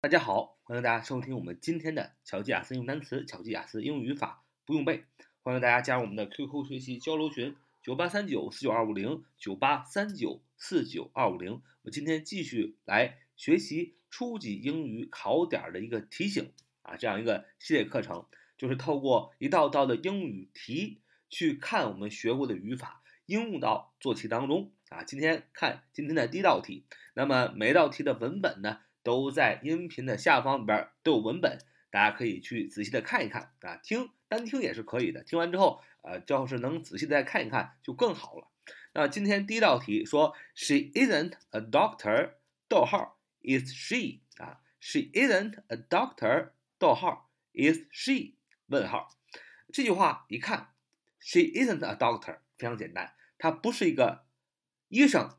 大家好，欢迎大家收听我们今天的巧记雅思用单词、巧记雅思英语语法不用背。欢迎大家加入我们的 QQ 学习交流群：九八三九四九二五零九八三九四九二五零。我今天继续来学习初级英语考点的一个提醒啊，这样一个系列课程，就是透过一道道的英语题去看我们学过的语法，应用到做题当中啊。今天看今天的第一道题，那么每一道题的文本呢？都在音频的下方里边都有文本，大家可以去仔细的看一看啊，听单听也是可以的。听完之后，呃，要是能仔细的再看一看就更好了。那今天第一道题说，She isn't a doctor，逗号，is she 啊？She isn't a doctor，逗号，is she？问号。这句话一看，She isn't a doctor，非常简单，她不是一个医生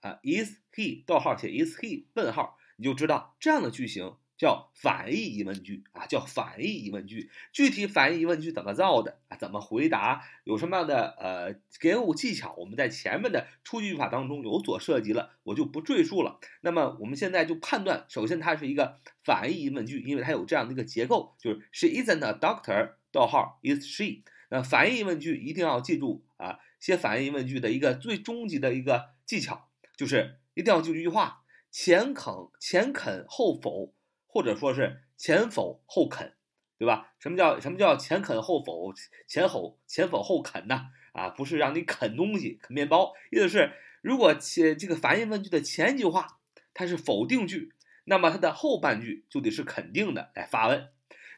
啊。Is he？逗号写 is he？问号。你就知道这样的句型叫反义疑问句啊，叫反义疑问句。具体反义疑问句怎么造的啊？怎么回答？有什么样的呃给我技巧？我们在前面的初级语法当中有所涉及了，我就不赘述了。那么我们现在就判断，首先它是一个反义疑问句，因为它有这样的一个结构，就是 She isn't a doctor，逗号 is she。那反义疑问句一定要记住啊，写反义疑问句的一个最终极的一个技巧，就是一定要记住一句话。前肯前肯后否，或者说是前否后肯，对吧？什么叫什么叫前肯后否？前否前否后肯呢？啊，不是让你啃东西啃面包，意思是如果前这个反义问句的前一句话它是否定句，那么它的后半句就得是肯定的来发问。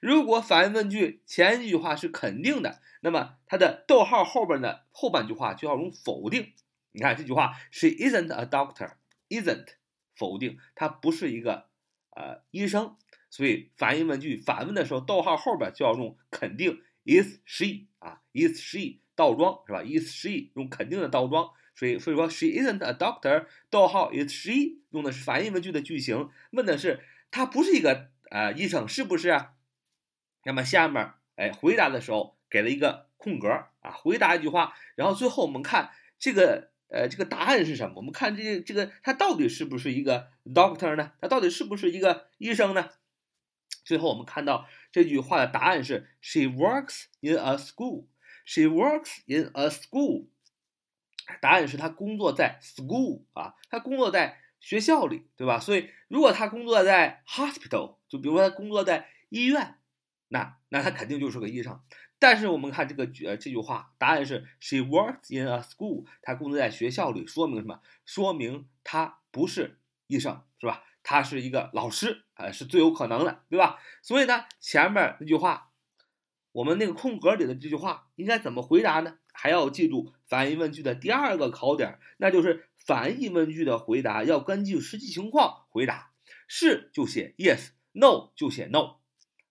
如果反义问句前一句话是肯定的，那么它的逗号后边的后半句话就要用否定。你看这句话，She isn't a doctor, isn't。否定，他不是一个呃医生，所以反义问句反问的时候，逗号后边就要用肯定，is she 啊，is she 倒装是吧？is she 用肯定的倒装，所以所以说 she isn't a doctor，逗号 is she 用的是反义问句的句型，问的是他不是一个呃医生，是不是啊？那么下面哎回答的时候给了一个空格啊，回答一句话，然后最后我们看这个。呃，这个答案是什么？我们看这这个，他到底是不是一个 doctor 呢？他到底是不是一个医生呢？最后我们看到这句话的答案是：She works in a school. She works in a school. 答案是她工作在 school 啊，她工作在学校里，对吧？所以如果她工作在 hospital，就比如说她工作在医院，那那他肯定就是个医生。但是我们看这个呃这句话，答案是 She works in a school。她工作在学校里，说明什么？说明她不是医生，是吧？她是一个老师，呃，是最有可能的，对吧？所以呢，前面那句话，我们那个空格里的这句话应该怎么回答呢？还要记住反义问句的第二个考点，那就是反义问句的回答要根据实际情况回答，是就写 yes，no 就写 no。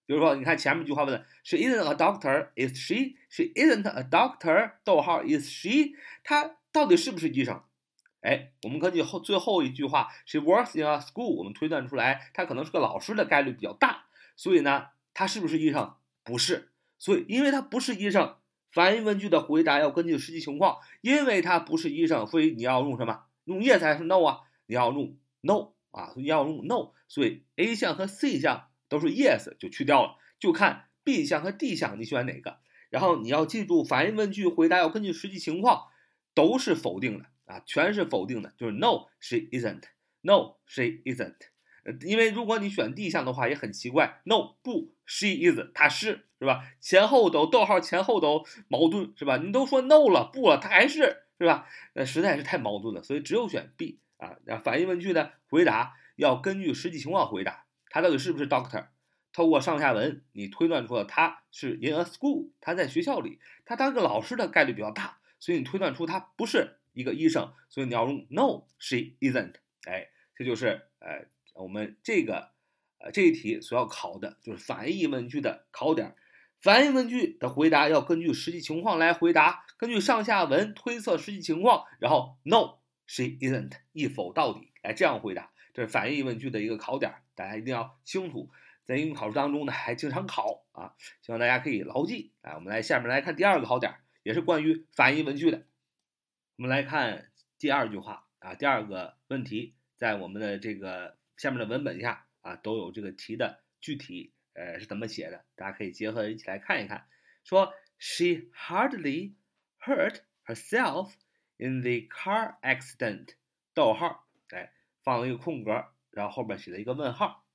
比如说，你看前面一句话问的，She isn't a doctor, is she? She isn't a doctor. 逗号 is she? 她到底是不是医生？哎，我们根据后最后一句话，She works in a school，我们推断出来，她可能是个老师的概率比较大。所以呢，她是不是医生？不是。所以，因为她不是医生，反义问句的回答要根据实际情况。因为她不是医生，所以你要用什么？用 yes 还是 no 啊？你要用 no 啊，你要用 no。所以 A 项和 C 项。都是 yes 就去掉了，就看 B 项和 D 项你选哪个。然后你要记住，反义问句回答要根据实际情况，都是否定的啊，全是否定的，就是 No she isn't，No she isn't。因为如果你选 D 项的话也很奇怪，No 不 she is，她是是吧？前后都逗号前后都矛盾是吧？你都说 No 了不了，她还是是吧？那实在是太矛盾了，所以只有选 B 啊。那反义问句的回答要根据实际情况回答。他到底是不是 doctor？透过上下文，你推断出了他是 in a school，他在学校里，他当个老师的概率比较大，所以你推断出他不是一个医生，所以你要用 no，she isn't。哎，这就是呃我们这个呃这一题所要考的就是反义疑问句的考点。反义疑问句的回答要根据实际情况来回答，根据上下文推测实际情况，然后 no，she isn't，一否到底，来这样回答。这是反义疑问句的一个考点，大家一定要清楚。在英语考试当中呢，还经常考啊，希望大家可以牢记。哎，我们来下面来看第二个考点，也是关于反义问句的。我们来看第二句话啊，第二个问题在我们的这个下面的文本下啊都有这个题的具体呃是怎么写的，大家可以结合一起来看一看。说 She hardly hurt herself in the car accident。逗号，哎，放了一个空格，然后后面写了一个问号。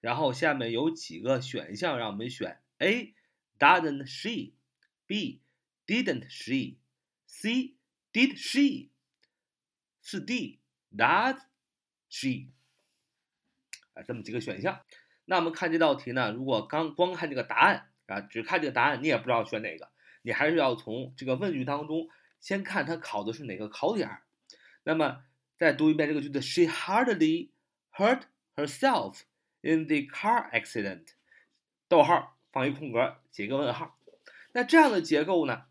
然后下面有几个选项让我们选：A doesn't she？B didn't she？C did she？是 D does she？啊，这么几个选项。那我们看这道题呢，如果刚光看这个答案啊，只看这个答案，你也不知道选哪个，你还是要从这个问句当中先看它考的是哪个考点。那么再读一遍这个句子：She hardly hurt herself in the car accident。逗号放一空格，写一个问号。那这样的结构呢，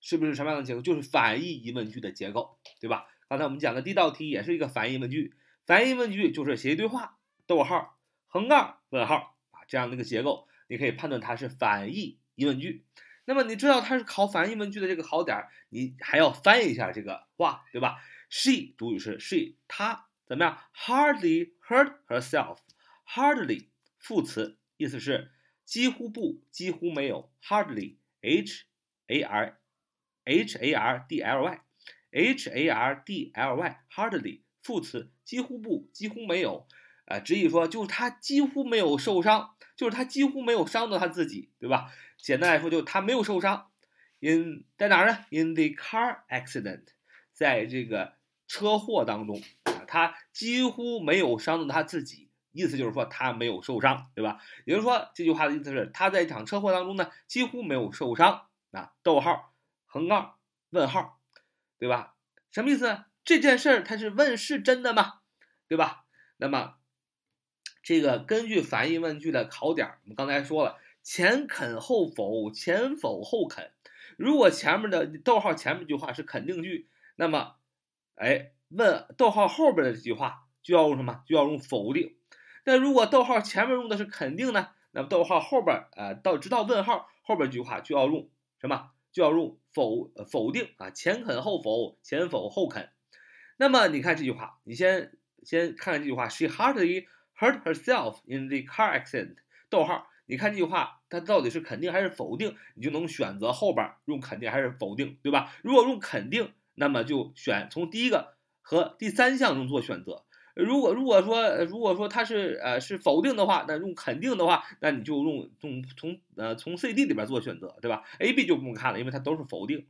是不是什么样的结构？就是反义疑问句的结构，对吧？刚才我们讲的第一道题也是一个反义疑问句。反义疑问句就是写一堆话，逗号、横杠、问号啊，这样的一个结构，你可以判断它是反义疑问句。那么你知道它是考反义问句的这个考点，你还要翻译一下这个话，对吧？She 主语是 she，她怎么样？Hardly hurt herself，hardly 副词意思是几乎不，几乎没有。Hardly，h a r h a r d l y，h a r d l y，hardly 副词几乎不，几乎没有。啊，直译说就是他几乎没有受伤，就是他几乎没有伤到他自己，对吧？简单来说，就是他没有受伤。In 在哪儿呢？In the car accident，在这个。车祸当中啊，他几乎没有伤到他自己，意思就是说他没有受伤，对吧？也就是说这句话的意思是他在一场车祸当中呢几乎没有受伤啊。逗号、横杠、问号，对吧？什么意思？这件事儿他是问是真的吗？对吧？那么这个根据反义问句的考点，我们刚才说了前肯后否，前否后肯。如果前面的逗号前面一句话是肯定句，那么哎，问逗号后边的这句话就要用什么？就要用否定。那如果逗号前面用的是肯定呢？那么逗号后边啊，到直到问号后边这句话就要用什么？就要用否否定啊，前肯后否，前否后肯。那么你看这句话，你先先看看这句话，She hardly hurt herself in the car accident。逗号，你看这句话它到底是肯定还是否定？你就能选择后边用肯定还是否定，对吧？如果用肯定。那么就选从第一个和第三项中做选择。如果如果说如果说它是呃是否定的话，那用肯定的话，那你就用从从呃从 C D 里边做选择，对吧？A B 就不用看了，因为它都是否定。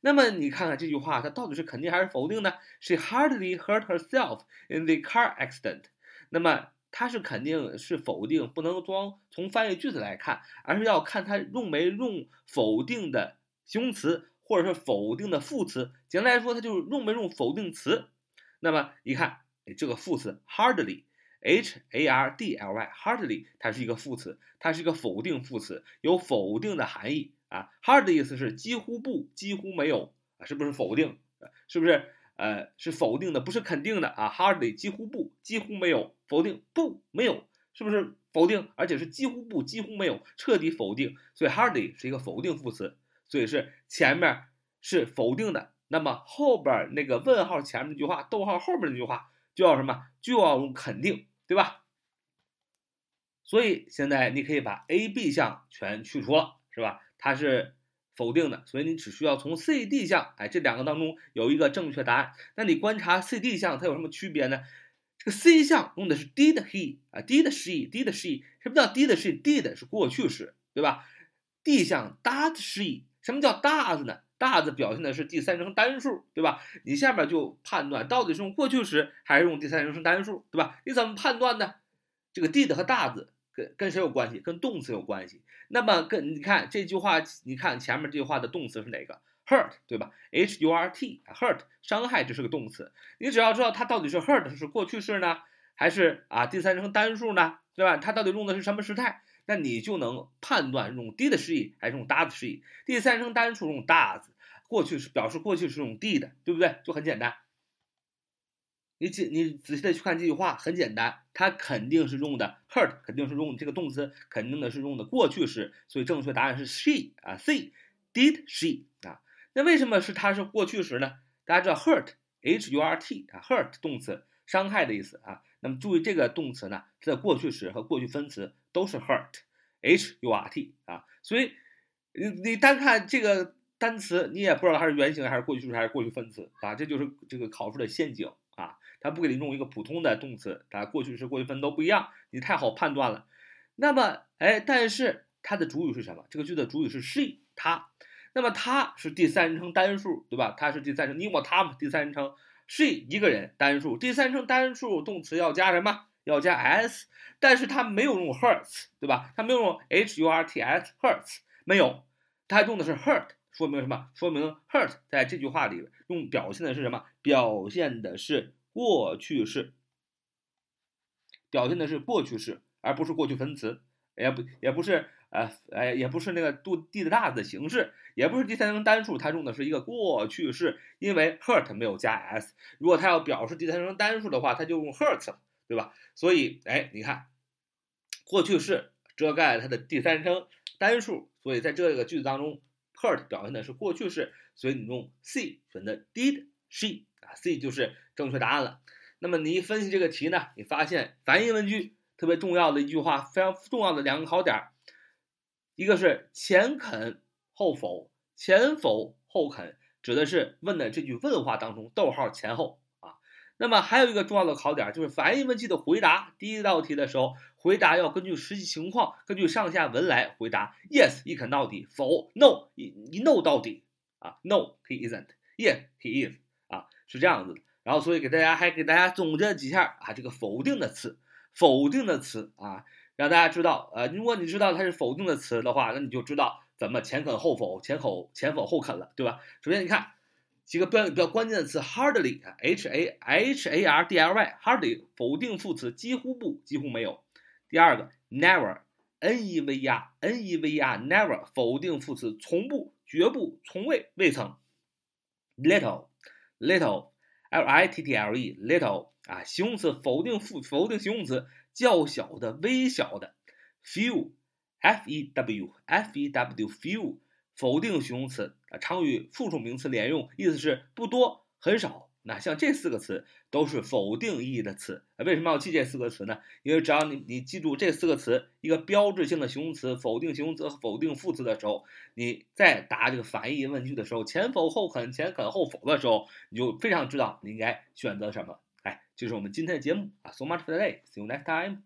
那么你看看这句话，它到底是肯定还是否定呢？She hardly hurt herself in the car accident。那么它是肯定是否定，不能光从翻译句子来看，而是要看它用没用否定的形容词。或者是否定的副词，简单来说，它就是用没用否定词。那么一看，哎，这个副词 hardly，h a r d l y，hardly，它是一个副词，它是一个否定副词，有否定的含义啊。hard 的意思是几乎不，几乎没有啊，是不是否定？是不是？呃，是否定的，不是肯定的啊。hardly 几乎不，几乎没有，否定不没有，是不是否定？而且是几乎不，几乎没有，彻底否定。所以 hardly 是一个否定副词。所以是前面是否定的，那么后边那个问号前面那句话，逗号后面那句话就要什么？就要用肯定，对吧？所以现在你可以把 A、B 项全去除了，是吧？它是否定的，所以你只需要从 C、D 项，哎，这两个当中有一个正确答案。那你观察 C、D 项它有什么区别呢？这个 C 项用的是 did he 啊，did she，did she，什么叫 did she？did 是过去式，对吧？D 项 does she。什么叫 does 呢？does 表现的是第三人称单数，对吧？你下面就判断到底是用过去时还是用第三人称单数，对吧？你怎么判断呢？这个 did 和 does 跟跟谁有关系？跟动词有关系。那么跟你看这句话，你看前面这句话的动词是哪个？hurt，对吧？h u r t，hurt，伤害，这是个动词。你只要知道它到底是 hurt 是过去式呢，还是啊第三人称单数呢，对吧？它到底用的是什么时态？那你就能判断用 did 的释义还是用 does 释义。第三人称单数用 does，过去是表示过去是用 did，对不对？就很简单。你仔你仔细的去看这句话，很简单，它肯定是用的 hurt，肯定是用这个动词，肯定的是用的过去式，所以正确答案是 she 啊，C did she 啊。那为什么是它是过去时呢？大家知道 hurt，h u r t 啊，hurt 动词，伤害的意思啊。那么注意这个动词呢，它的过去时和过去分词都是 hurt，h u r t 啊，所以你你单看这个单词，你也不知道它是原形还是过去式还是过去分词啊，这就是这个考试的陷阱啊，它不给你弄一个普通的动词，啊，过去式、过去分都不一样，你太好判断了。那么，哎，但是它的主语是什么？这个句的主语是 she，它。那么它是第三人称单数，对吧？它是第三人称，你我他嘛，第三人称。She 一个人单数，第三人称单数动词要加什么？要加 s，但是它没有用 hurts，对吧？它没有用 h u r t s hurts，没有，它用的是 hurt，说明什么？说明 hurt 在这句话里用表现的是什么？表现的是过去式，表现的是过去式，而不是过去分词，也不也不是呃哎也不是那个 do did does 的形式。也不是第三人称单数，它用的是一个过去式，因为 hurt 没有加 s。如果它要表示第三人称单数的话，它就用 hurt 了，对吧？所以，哎，你看，过去式遮盖了它的第三人称单数，所以在这个句子当中，hurt 表现的是过去式，所以你用 C 选择 did she 啊，C 就是正确答案了。那么你一分析这个题呢，你发现反义问句特别重要的一句话，非常重要的两个考点，一个是前肯。后否，前否后肯，指的是问的这句问话当中逗号前后啊。那么还有一个重要的考点，就是反义问句的回答。第一道题的时候，回答要根据实际情况，根据上下文来回答。Yes，一肯到底；否，No，一一 No 到底啊。No，he isn't；Yes，he is 啊，是这样子的。然后，所以给大家还给大家总结几下啊，这个否定的词，否定的词啊，让大家知道，呃，如果你知道它是否定的词的话，那你就知道。怎么前肯后否，前口前否后肯了，对吧？首先你看几个比较比较关键的词，hardly，h a h a r d l y，hardly 否定副词，几乎不，几乎没有。第二个，never，n e v r，n e v r，never 否定副词，从不，绝不，从未，未曾。little，little，l i t t l e，little 啊，形容词，否定副否定形容词，较小的，微小的。few。f e w f e w few 否定形容词啊，常与复数名词连用，意思是不多、很少。那像这四个词都是否定意义的词。为什么要记这四个词呢？因为只要你你记住这四个词，一个标志性的形容词、否定形容词和否定副词的时候，你在答这个反义疑问句的时候，前否后肯、前肯后否的时候，你就非常知道你应该选择什么。就是我们今天的节目啊。So much for today. See you next time.